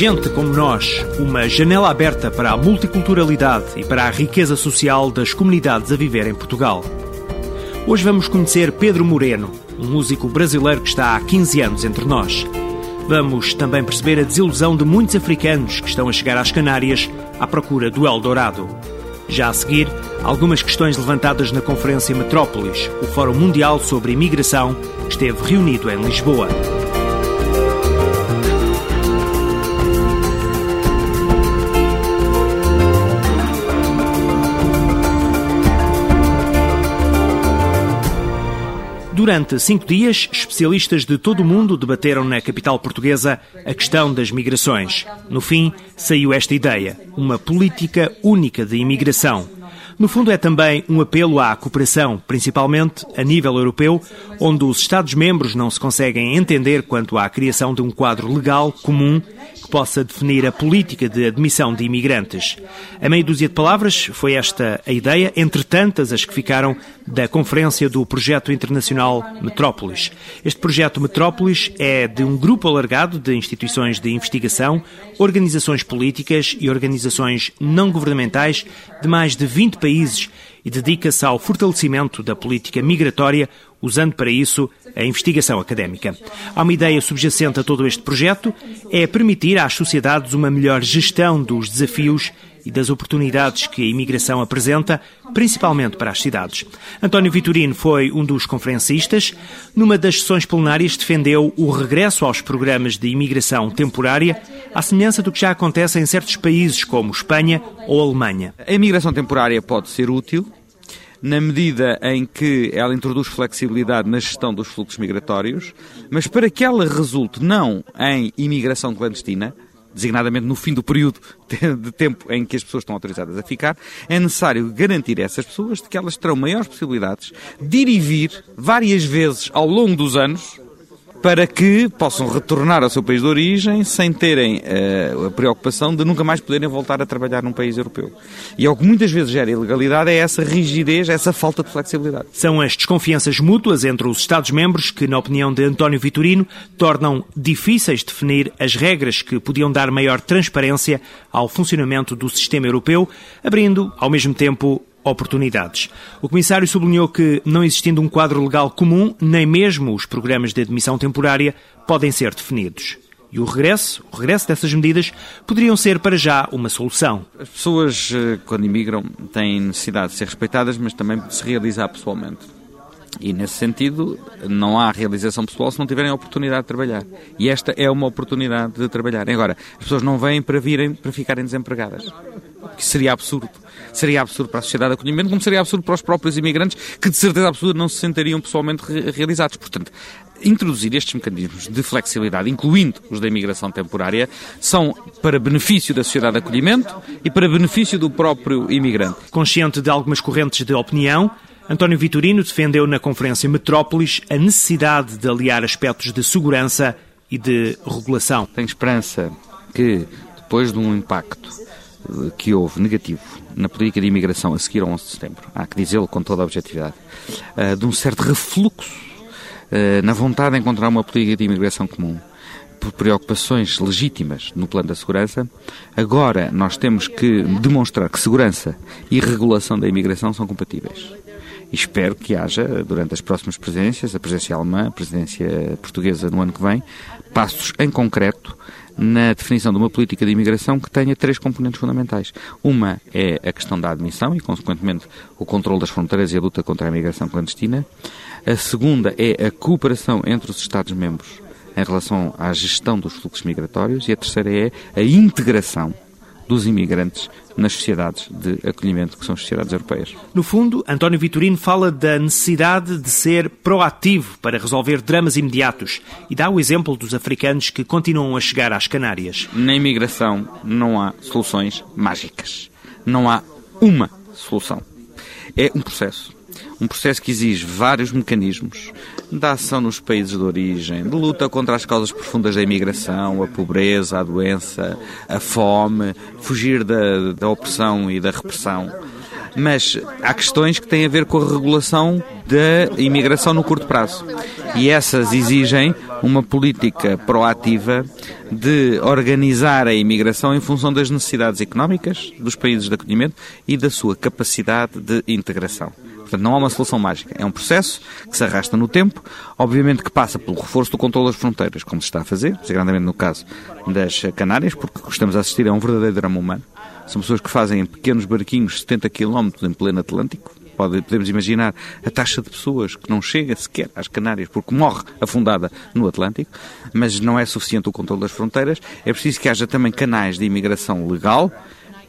Gente como nós, uma janela aberta para a multiculturalidade e para a riqueza social das comunidades a viver em Portugal. Hoje vamos conhecer Pedro Moreno, um músico brasileiro que está há 15 anos entre nós. Vamos também perceber a desilusão de muitos africanos que estão a chegar às Canárias à procura do Eldorado. Já a seguir, algumas questões levantadas na Conferência Metrópolis, o Fórum Mundial sobre Imigração, que esteve reunido em Lisboa. Durante cinco dias, especialistas de todo o mundo debateram na capital portuguesa a questão das migrações. No fim, saiu esta ideia: uma política única de imigração. No fundo, é também um apelo à cooperação, principalmente a nível europeu, onde os Estados-membros não se conseguem entender quanto à criação de um quadro legal comum que possa definir a política de admissão de imigrantes. A meia dúzia de palavras foi esta a ideia, entre tantas as que ficaram da conferência do Projeto Internacional Metrópolis. Este projeto Metrópolis é de um grupo alargado de instituições de investigação, organizações políticas e organizações não governamentais de mais de 20 países e dedica-se ao fortalecimento da política migratória, usando para isso a investigação académica. Há uma ideia subjacente a todo este projeto, é permitir às sociedades uma melhor gestão dos desafios e das oportunidades que a imigração apresenta, principalmente para as cidades. António Vitorino foi um dos conferencistas. Numa das sessões plenárias defendeu o regresso aos programas de imigração temporária, à semelhança do que já acontece em certos países como Espanha ou Alemanha. A imigração temporária pode ser útil, na medida em que ela introduz flexibilidade na gestão dos fluxos migratórios, mas para que ela resulte não em imigração clandestina, designadamente no fim do período de tempo em que as pessoas estão autorizadas a ficar, é necessário garantir a essas pessoas de que elas terão maiores possibilidades de ir e vir várias vezes ao longo dos anos para que possam retornar ao seu país de origem sem terem uh, a preocupação de nunca mais poderem voltar a trabalhar num país europeu. E o que muitas vezes gera ilegalidade é essa rigidez, essa falta de flexibilidade. São as desconfianças mútuas entre os Estados-membros que, na opinião de António Vitorino, tornam difíceis definir as regras que podiam dar maior transparência ao funcionamento do sistema europeu, abrindo, ao mesmo tempo, oportunidades. O Comissário sublinhou que, não existindo um quadro legal comum, nem mesmo os programas de admissão temporária podem ser definidos. E o regresso, o regresso dessas medidas, poderiam ser para já uma solução. As pessoas, eh, quando imigram, têm necessidade de ser respeitadas, mas também de se realizar pessoalmente. E nesse sentido, não há realização pessoal se não tiverem a oportunidade de trabalhar. E esta é uma oportunidade de trabalhar. Agora, as pessoas não vêm para virem para ficarem desempregadas. Que seria absurdo. Seria absurdo para a sociedade de acolhimento, como seria absurdo para os próprios imigrantes, que de certeza absoluta não se sentariam pessoalmente realizados. Portanto, introduzir estes mecanismos de flexibilidade, incluindo os da imigração temporária, são para benefício da sociedade de acolhimento e para benefício do próprio imigrante. Consciente de algumas correntes de opinião, António Vitorino defendeu na Conferência Metrópolis a necessidade de aliar aspectos de segurança e de regulação. Tenho esperança que, depois de um impacto que houve negativo na política de imigração a seguir ao 11 de setembro, há que dizê-lo com toda a objetividade, eh, de um certo refluxo eh, na vontade de encontrar uma política de imigração comum, por preocupações legítimas no plano da segurança, agora nós temos que demonstrar que segurança e regulação da imigração são compatíveis. E espero que haja, durante as próximas presidências, a presidência alemã, a presidência portuguesa no ano que vem, passos em concreto na definição de uma política de imigração que tenha três componentes fundamentais. Uma é a questão da admissão e, consequentemente, o controle das fronteiras e a luta contra a imigração clandestina. A segunda é a cooperação entre os Estados-membros em relação à gestão dos fluxos migratórios. E a terceira é a integração dos imigrantes nas sociedades de acolhimento que são as sociedades europeias. No fundo, António Vitorino fala da necessidade de ser proativo para resolver dramas imediatos e dá o exemplo dos africanos que continuam a chegar às Canárias. Na imigração não há soluções mágicas. Não há uma solução. É um processo um processo que exige vários mecanismos da ação nos países de origem, de luta contra as causas profundas da imigração, a pobreza, a doença, a fome, fugir da, da opressão e da repressão. Mas há questões que têm a ver com a regulação da imigração no curto prazo. E essas exigem uma política proativa de organizar a imigração em função das necessidades económicas dos países de acolhimento e da sua capacidade de integração. Portanto, não há uma solução mágica. É um processo que se arrasta no tempo, obviamente que passa pelo reforço do controle das fronteiras, como se está a fazer, grandemente no caso das Canárias, porque estamos a assistir é um verdadeiro drama humano. São pessoas que fazem em pequenos barquinhos 70 km em pleno Atlântico. Podemos imaginar a taxa de pessoas que não chega sequer às Canárias porque morre afundada no Atlântico, mas não é suficiente o controle das fronteiras. É preciso que haja também canais de imigração legal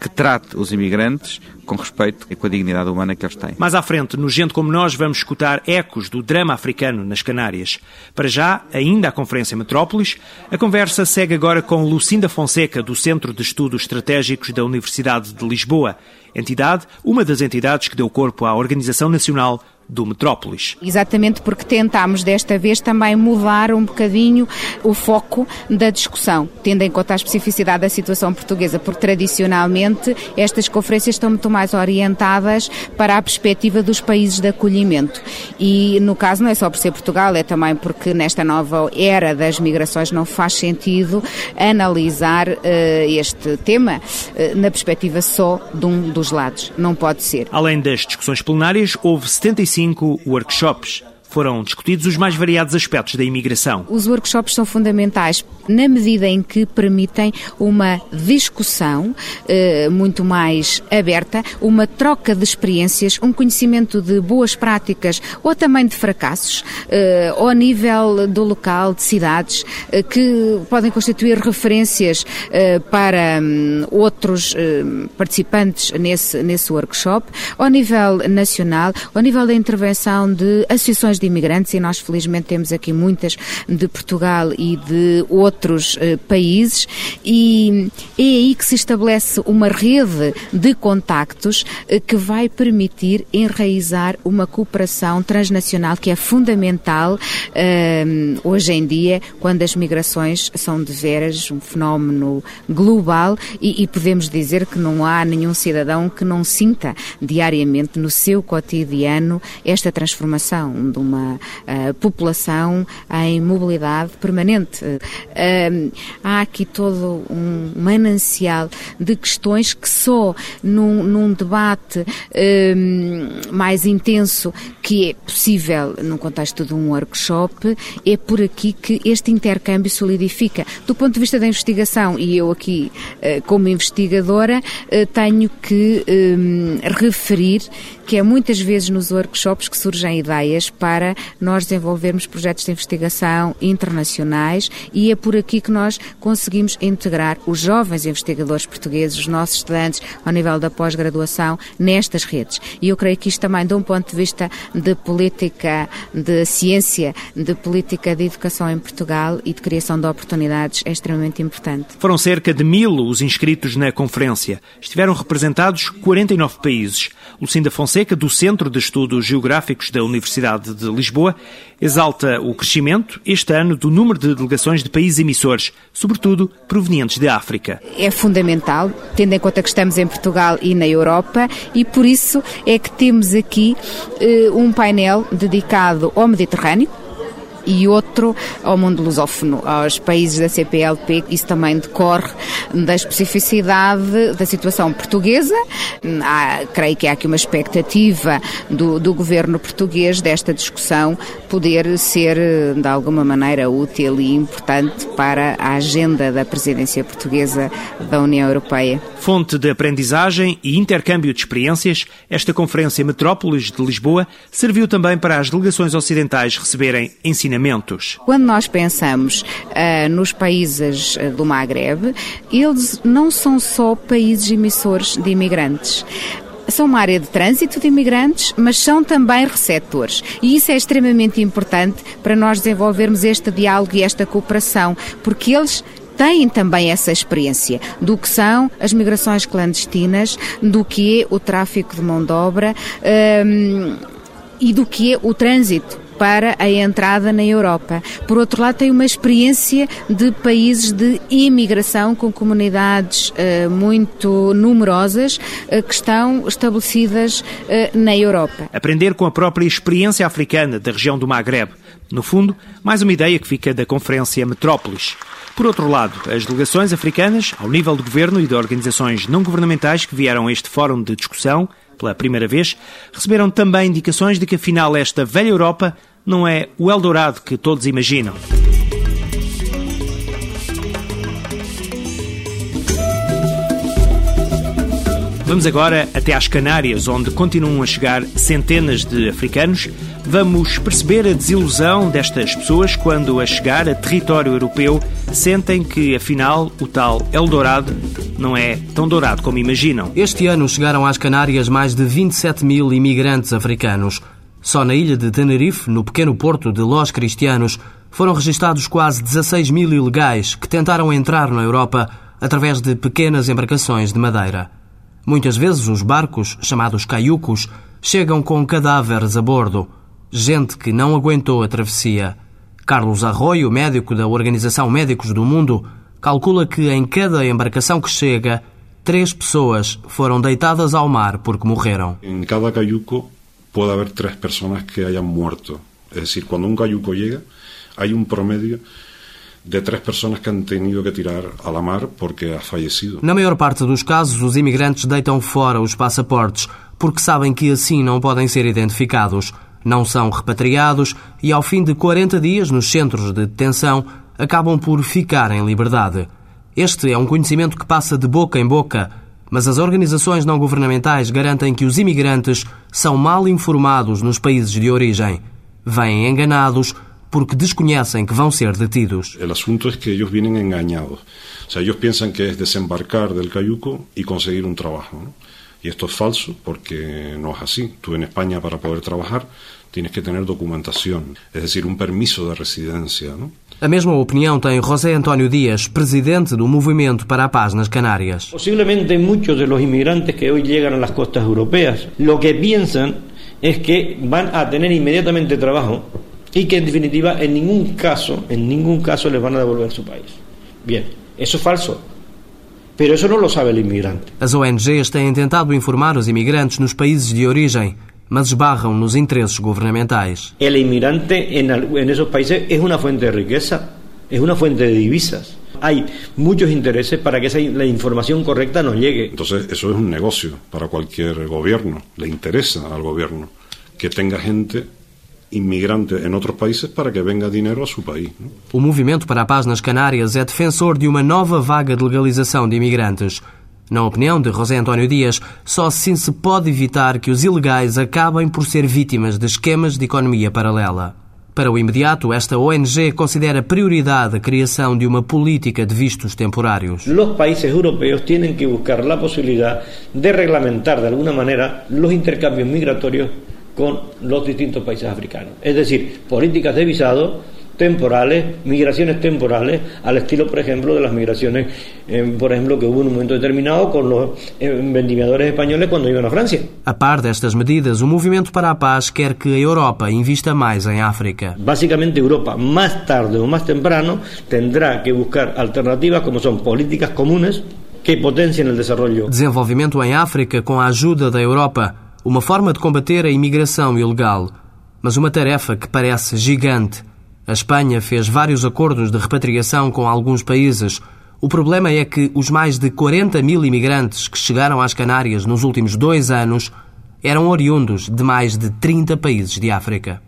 que trate os imigrantes com respeito e com a dignidade humana que eles têm. Mais à frente, no Gente Como Nós, vamos escutar ecos do drama africano nas Canárias. Para já, ainda à Conferência Metrópolis, a conversa segue agora com Lucinda Fonseca, do Centro de Estudos Estratégicos da Universidade de Lisboa, entidade, uma das entidades que deu corpo à Organização Nacional do Metrópolis. Exatamente porque tentámos desta vez também mudar um bocadinho o foco da discussão, tendo em conta a especificidade da situação portuguesa, porque tradicionalmente estas conferências estão muito mais orientadas para a perspectiva dos países de acolhimento. E no caso não é só por ser Portugal, é também porque nesta nova era das migrações não faz sentido analisar uh, este tema uh, na perspectiva só de um dos lados. Não pode ser. Além das discussões plenárias, houve 75 cinco workshops foram discutidos os mais variados aspectos da imigração. Os workshops são fundamentais na medida em que permitem uma discussão eh, muito mais aberta, uma troca de experiências, um conhecimento de boas práticas ou também de fracassos, eh, ao nível do local, de cidades, eh, que podem constituir referências eh, para um, outros eh, participantes nesse, nesse workshop, ao nível nacional, ao nível da intervenção de associações de imigrantes, e nós felizmente temos aqui muitas de Portugal e de outros eh, países, e é aí que se estabelece uma rede de contactos eh, que vai permitir enraizar uma cooperação transnacional que é fundamental eh, hoje em dia, quando as migrações são de veras um fenómeno global. E, e podemos dizer que não há nenhum cidadão que não sinta diariamente no seu cotidiano esta transformação de uma uma uh, população em mobilidade permanente. Uh, há aqui todo um manancial de questões que só num, num debate uh, mais intenso que é possível num contexto de um workshop, é por aqui que este intercâmbio solidifica. Do ponto de vista da investigação, e eu aqui como investigadora tenho que referir que é muitas vezes nos workshops que surgem ideias para nós desenvolvermos projetos de investigação internacionais e é por aqui que nós conseguimos integrar os jovens investigadores portugueses, os nossos estudantes ao nível da pós-graduação nestas redes. E eu creio que isto também, de um ponto de vista de política de ciência, de política de educação em Portugal e de criação de oportunidades, é extremamente importante. Foram cerca de mil os inscritos na conferência. Estiveram representados 49 países. Lucinda Fonseca, do Centro de Estudos Geográficos da Universidade de Lisboa, exalta o crescimento este ano do número de delegações de países emissores, sobretudo provenientes da África. É fundamental, tendo em conta que estamos em Portugal e na Europa, e por isso é que temos aqui uh, um painel dedicado ao Mediterrâneo, e outro ao mundo lusófono, aos países da CPLP. Isso também decorre da especificidade da situação portuguesa. Há, creio que há aqui uma expectativa do, do governo português desta discussão poder ser, de alguma maneira, útil e importante para a agenda da presidência portuguesa da União Europeia. Fonte de aprendizagem e intercâmbio de experiências, esta Conferência Metrópolis de Lisboa serviu também para as delegações ocidentais receberem ensinamentos. Quando nós pensamos uh, nos países uh, do Maghreb, eles não são só países emissores de imigrantes. São uma área de trânsito de imigrantes, mas são também receptores. E isso é extremamente importante para nós desenvolvermos este diálogo e esta cooperação, porque eles têm também essa experiência do que são as migrações clandestinas, do que é o tráfico de mão de obra um, e do que é o trânsito para a entrada na Europa. Por outro lado, tem uma experiência de países de imigração com comunidades uh, muito numerosas uh, que estão estabelecidas uh, na Europa. Aprender com a própria experiência africana da região do Maghreb. No fundo, mais uma ideia que fica da Conferência Metrópolis. Por outro lado, as delegações africanas, ao nível do governo e de organizações não governamentais que vieram a este fórum de discussão pela primeira vez, receberam também indicações de que afinal esta velha Europa não é o Eldorado que todos imaginam. Vamos agora até às Canárias, onde continuam a chegar centenas de africanos. Vamos perceber a desilusão destas pessoas quando, a chegar a território europeu, sentem que, afinal, o tal Eldorado não é tão dourado como imaginam. Este ano chegaram às Canárias mais de 27 mil imigrantes africanos. Só na ilha de Tenerife, no pequeno porto de Los Cristianos, foram registados quase 16 mil ilegais que tentaram entrar na Europa através de pequenas embarcações de madeira. Muitas vezes os barcos, chamados caiucos, chegam com cadáveres a bordo, gente que não aguentou a travessia. Carlos Arroio, médico da Organização Médicos do Mundo, calcula que em cada embarcação que chega, três pessoas foram deitadas ao mar porque morreram. Em cada caiuco pode haver três pessoas que hayan muerto. É decir, quando um caiuco chega, há um promédio de três pessoas que han tenido que tirar a la mar porque ha fallecido. Na maior parte dos casos, os imigrantes deitam fora os passaportes porque sabem que assim não podem ser identificados. Não são repatriados e, ao fim de 40 dias nos centros de detenção, acabam por ficar em liberdade. Este é um conhecimento que passa de boca em boca, mas as organizações não governamentais garantem que os imigrantes são mal informados nos países de origem. Vêm enganados porque desconhecem que vão ser detidos. O assunto é que eles vêm enganados. O sea, eles pensam que é desembarcar del cayuco e conseguir um trabalho. Y esto es falso porque no es así. Tú en España para poder trabajar tienes que tener documentación, es decir, un permiso de residencia. ¿no? A mesma opinião tem José António Díaz, presidente do Movimento para a Paz nas Canárias. Posiblemente muchos de los inmigrantes que llegan a las costas europeas lo que piensan es que van a tener inmediatamente trabajo y que en definitiva en ningún caso, en ningún caso les van a devolver su país. Bien, eso es falso. Pero eso no lo sabe el inmigrante. As ONGs têm tentado informar os imigrantes nos países de origem, mas esbarram nos interesses governamentais. El inmigrante en, en esos países es una fuente de riqueza, es una fuente de divisas. Hay muchos intereses para que esa, la información correcta nos llegue. Entonces, eso es un negocio para cualquier gobierno. Le interesa al gobierno que tenga gente inmigrante em outros países para que venga dinheiro a seu país. O Movimento para a Paz nas Canárias é defensor de uma nova vaga de legalização de imigrantes. Na opinião de José António Dias, só assim se pode evitar que os ilegais acabem por ser vítimas de esquemas de economia paralela. Para o imediato, esta ONG considera prioridade a criação de uma política de vistos temporários. Os países europeus têm que buscar a possibilidade de reglamentar de alguma maneira os intercambios migratórios con los distintos países africanos. Es decir, políticas de visado temporales, migraciones temporales, al estilo, por ejemplo, de las migraciones, eh, por ejemplo, que hubo en un momento determinado con los eh, vendimiadores españoles cuando iban a Francia. A par destas medidas, o Movimento para a Paz quer que a Europa invista mais em África. Básicamente, Europa, más tarde o más temprano, tendrá que buscar alternativas como son políticas comunes que potencien el desarrollo. Desenvolvimento em África com a ajuda da Europa uma forma de combater a imigração ilegal, mas uma tarefa que parece gigante. A Espanha fez vários acordos de repatriação com alguns países. O problema é que os mais de 40 mil imigrantes que chegaram às Canárias nos últimos dois anos eram oriundos de mais de 30 países de África.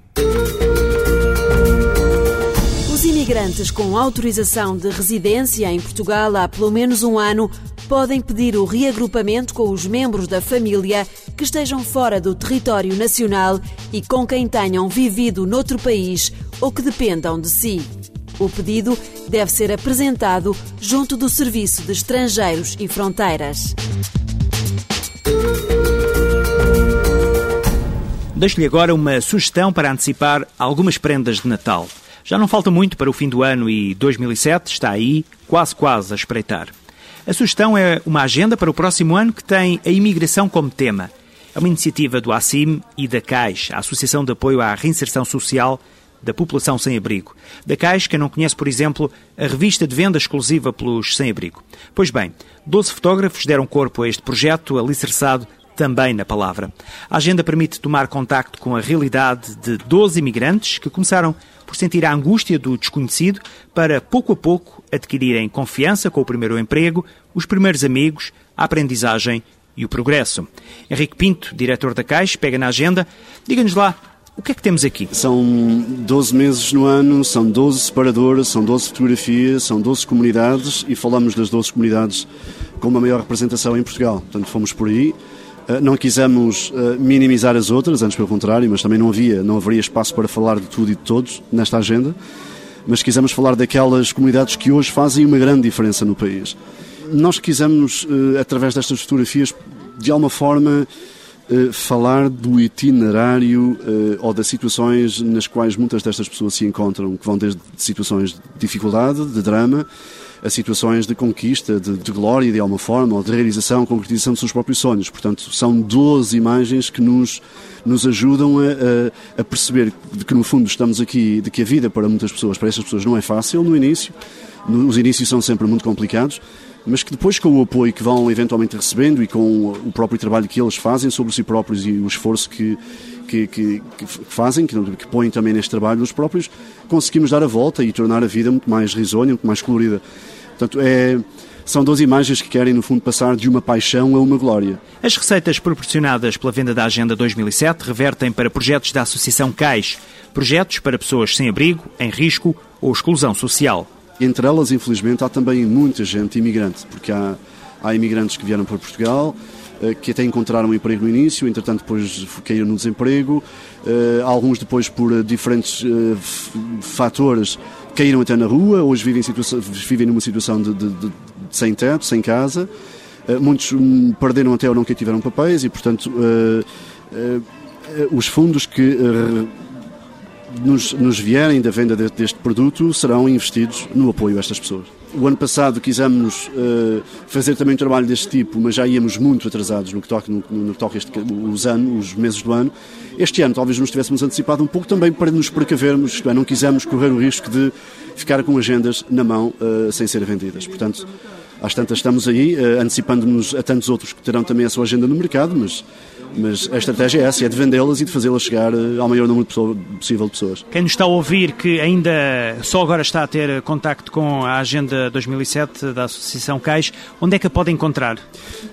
Os imigrantes com autorização de residência em Portugal há pelo menos um ano podem pedir o reagrupamento com os membros da família que estejam fora do território nacional e com quem tenham vivido noutro país ou que dependam de si. O pedido deve ser apresentado junto do Serviço de Estrangeiros e Fronteiras. Deixo-lhe agora uma sugestão para antecipar algumas prendas de Natal. Já não falta muito para o fim do ano e 2007 está aí, quase quase a espreitar. A sugestão é uma agenda para o próximo ano que tem a imigração como tema. É uma iniciativa do ACIM e da CAIS, a Associação de Apoio à Reinserção Social da População Sem Abrigo. Da CAIS, quem não conhece, por exemplo, a revista de venda exclusiva pelos sem-abrigo. Pois bem, 12 fotógrafos deram corpo a este projeto alicerçado também na palavra. A agenda permite tomar contacto com a realidade de 12 imigrantes que começaram por sentir a angústia do desconhecido para, pouco a pouco, adquirirem confiança com o primeiro emprego, os primeiros amigos, a aprendizagem e o progresso. Henrique Pinto, diretor da Caixa, pega na agenda. Diga-nos lá, o que é que temos aqui? São 12 meses no ano, são 12 separadores, são 12 fotografias, são 12 comunidades e falamos das 12 comunidades com uma maior representação em Portugal. Portanto, fomos por aí. Eh, não quisemos eh, minimizar as outras, antes pelo contrário, mas também não havia, não haveria espaço para falar de tudo e de todos nesta agenda. Mas quisemos falar daquelas comunidades que hoje fazem uma grande diferença no país. Nós quisemos, eh, através destas fotografias, de alguma forma, falar do itinerário ou das situações nas quais muitas destas pessoas se encontram, que vão desde situações de dificuldade, de drama, a situações de conquista, de, de, glória de alguma forma, ou de realização, concretização dos seus próprios sonhos. Portanto, são 12 imagens que nos, nos ajudam a, a, a, perceber de que, no fundo, estamos aqui, de que a vida para muitas pessoas, para essas pessoas, não é fácil no início. Os inícios são sempre muito complicados, mas que depois, com o apoio que vão eventualmente recebendo e com o próprio trabalho que eles fazem sobre si próprios e o esforço que, que, que, que, fazem, que, que põem também neste trabalho os próprios, conseguimos dar a volta e tornar a vida muito mais risonha, muito mais colorida. Portanto, é, são duas imagens que querem, no fundo, passar de uma paixão a uma glória. As receitas proporcionadas pela venda da Agenda 2007 revertem para projetos da Associação CAIS, projetos para pessoas sem abrigo, em risco ou exclusão social. Entre elas, infelizmente, há também muita gente imigrante, porque há, há imigrantes que vieram para Portugal, eh, que até encontraram um emprego no início, entretanto depois caíram no desemprego, eh, alguns depois por diferentes eh, fatores caíram até na rua, hoje vivem, vivem numa situação de, de, de, sem teto, sem casa. Muitos um, perderam até ou nunca tiveram papéis e, portanto, os fundos que nos, nos, vierem da venda de, deste produto serão investidos no apoio a estas pessoas. O ano passado quisemos fazer também um trabalho deste tipo, mas já íamos muito atrasados no que toca, no, no que toca este, os, anos, os meses do ano. Este ano talvez nos tivéssemos antecipado um pouco também para nos precavermos, isto é, não quisemos correr o risco de ficar com agendas na mão uh, sem ser vendidas. Portanto, às tantas estamos aí, uh, antecipando-nos a tantos outros que terão também a sua agenda no mercado, mas, mas a estratégia é essa, é de vendê-las e de fazê-las chegar uh, ao maior número possível de pessoas. Quem nos está a ouvir que ainda só agora está a ter contacto com a Agenda 2007 da Associação Cais, onde é que a pode encontrar?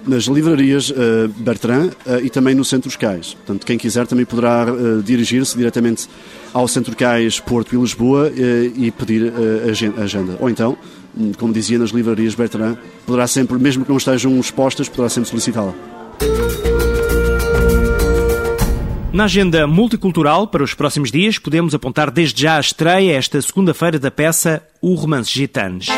Nas livrarias Bertrand e também no Centro Cais. Portanto, quem quiser também poderá dirigir-se diretamente ao Centro Cais Porto e Lisboa eh, e pedir eh, a agenda. Ou então, hum, como dizia nas livrarias Bertrand, poderá sempre, mesmo que não estejam expostas, poderá sempre solicitá-la. Na agenda multicultural para os próximos dias, podemos apontar desde já a estreia esta segunda-feira da peça O Romance Gitanes.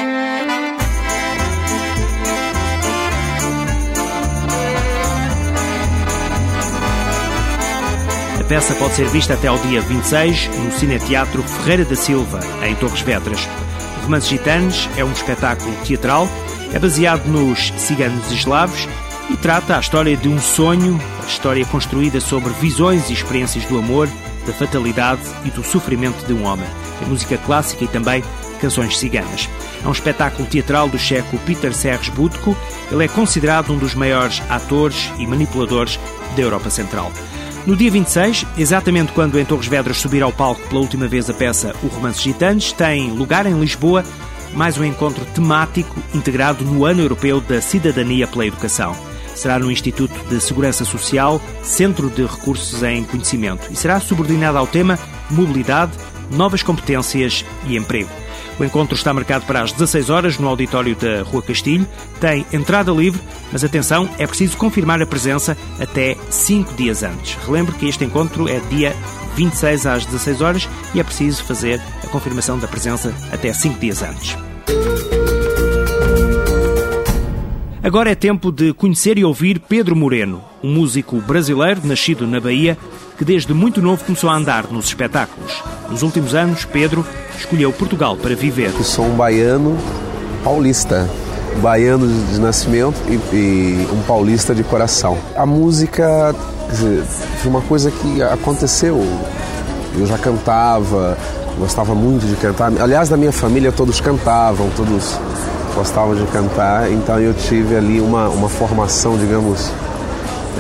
peça pode ser vista até ao dia 26 no Cineteatro Ferreira da Silva, em Torres Vedras. O Romance Gitanes é um espetáculo teatral, é baseado nos ciganos eslavos e trata a história de um sonho, a história construída sobre visões e experiências do amor, da fatalidade e do sofrimento de um homem. Tem música clássica e também canções ciganas. É um espetáculo teatral do checo Peter Serres Budko. Ele é considerado um dos maiores atores e manipuladores da Europa Central. No dia 26, exatamente quando em Torres Vedras subir ao palco pela última vez a peça O Romance Gitanes, tem lugar em Lisboa mais um encontro temático integrado no Ano Europeu da Cidadania pela Educação. Será no Instituto de Segurança Social, Centro de Recursos em Conhecimento, e será subordinado ao tema Mobilidade, Novas Competências e Emprego. O encontro está marcado para as 16 horas no auditório da Rua Castilho. Tem entrada livre, mas atenção, é preciso confirmar a presença até 5 dias antes. Relembre que este encontro é dia 26 às 16 horas e é preciso fazer a confirmação da presença até 5 dias antes. Agora é tempo de conhecer e ouvir Pedro Moreno, um músico brasileiro nascido na Bahia que desde muito novo começou a andar nos espetáculos. Nos últimos anos, Pedro escolheu Portugal para viver. Eu sou um baiano paulista, baiano de nascimento e, e um paulista de coração. A música foi uma coisa que aconteceu. Eu já cantava, gostava muito de cantar. Aliás, da minha família todos cantavam, todos gostavam de cantar, então eu tive ali uma, uma formação, digamos,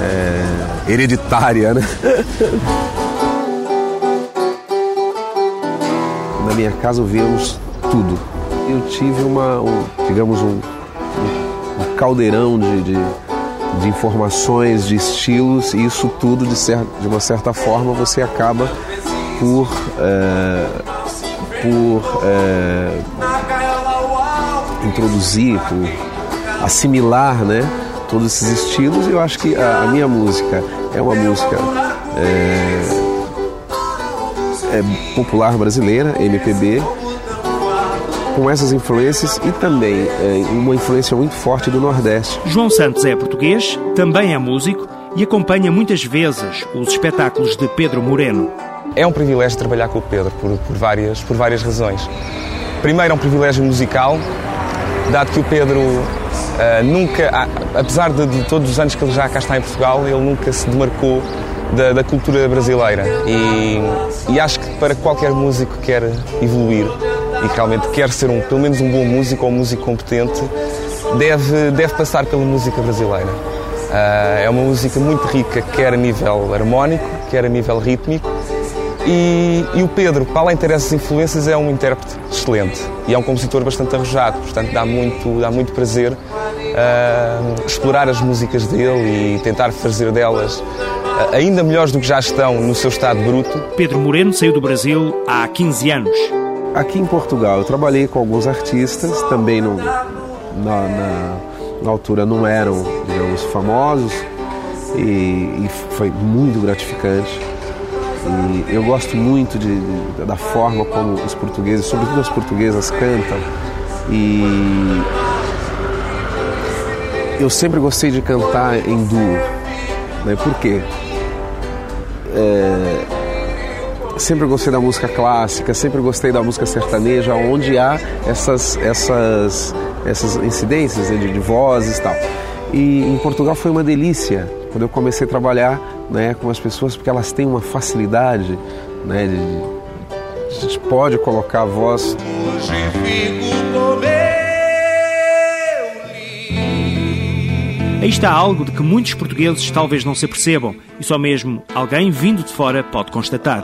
é, hereditária, né? Na minha casa ouvíamos tudo. Eu tive uma, um, digamos, um, um caldeirão de, de, de, informações, de estilos, e isso tudo, de, cer de uma certa forma, você acaba por, é, por é, introduzir, por assimilar, né? Todos esses estilos, e eu acho que a, a minha música é uma música é, é popular brasileira, MPB, com essas influências e também é, uma influência muito forte do Nordeste. João Santos é português, também é músico e acompanha muitas vezes os espetáculos de Pedro Moreno. É um privilégio trabalhar com o Pedro por, por, várias, por várias razões. Primeiro, é um privilégio musical, dado que o Pedro uh, nunca, apesar de, de, todos os anos que ele já cá está em Portugal, ele nunca se demarcou da, da cultura brasileira. E, e, acho que para qualquer músico que quer evoluir e que realmente quer ser um, pelo menos um bom músico ou um músico competente, deve, deve passar pela música brasileira. Uh, é uma música muito rica, quer a nível harmónico, quer a nível rítmico, e, e, o Pedro, para além de ter essas influências, é um intérprete excelente e é um compositor bastante arrojado, portanto dá muito, dá muito prazer uh, explorar as músicas dele e tentar fazer delas uh, ainda melhores do que já estão no seu estado bruto. Pedro Moreno saiu do Brasil há 15 anos. Aqui em Portugal eu trabalhei com alguns artistas, também no, na, na, na altura não eram, digamos, famosos e, e foi muito gratificante e eu gosto muito de, de, da forma como os portugueses, sobretudo as portuguesas, cantam. E eu sempre gostei de cantar em duo. Né? Por quê? É, sempre gostei da música clássica, sempre gostei da música sertaneja, onde há essas, essas, essas incidências né, de, de vozes e tal. E em Portugal foi uma delícia quando eu comecei a trabalhar né, com as pessoas, porque elas têm uma facilidade, né, de, a gente pode colocar a voz. Hoje fico com Aí está algo de que muitos portugueses talvez não se apercebam e só mesmo alguém vindo de fora pode constatar.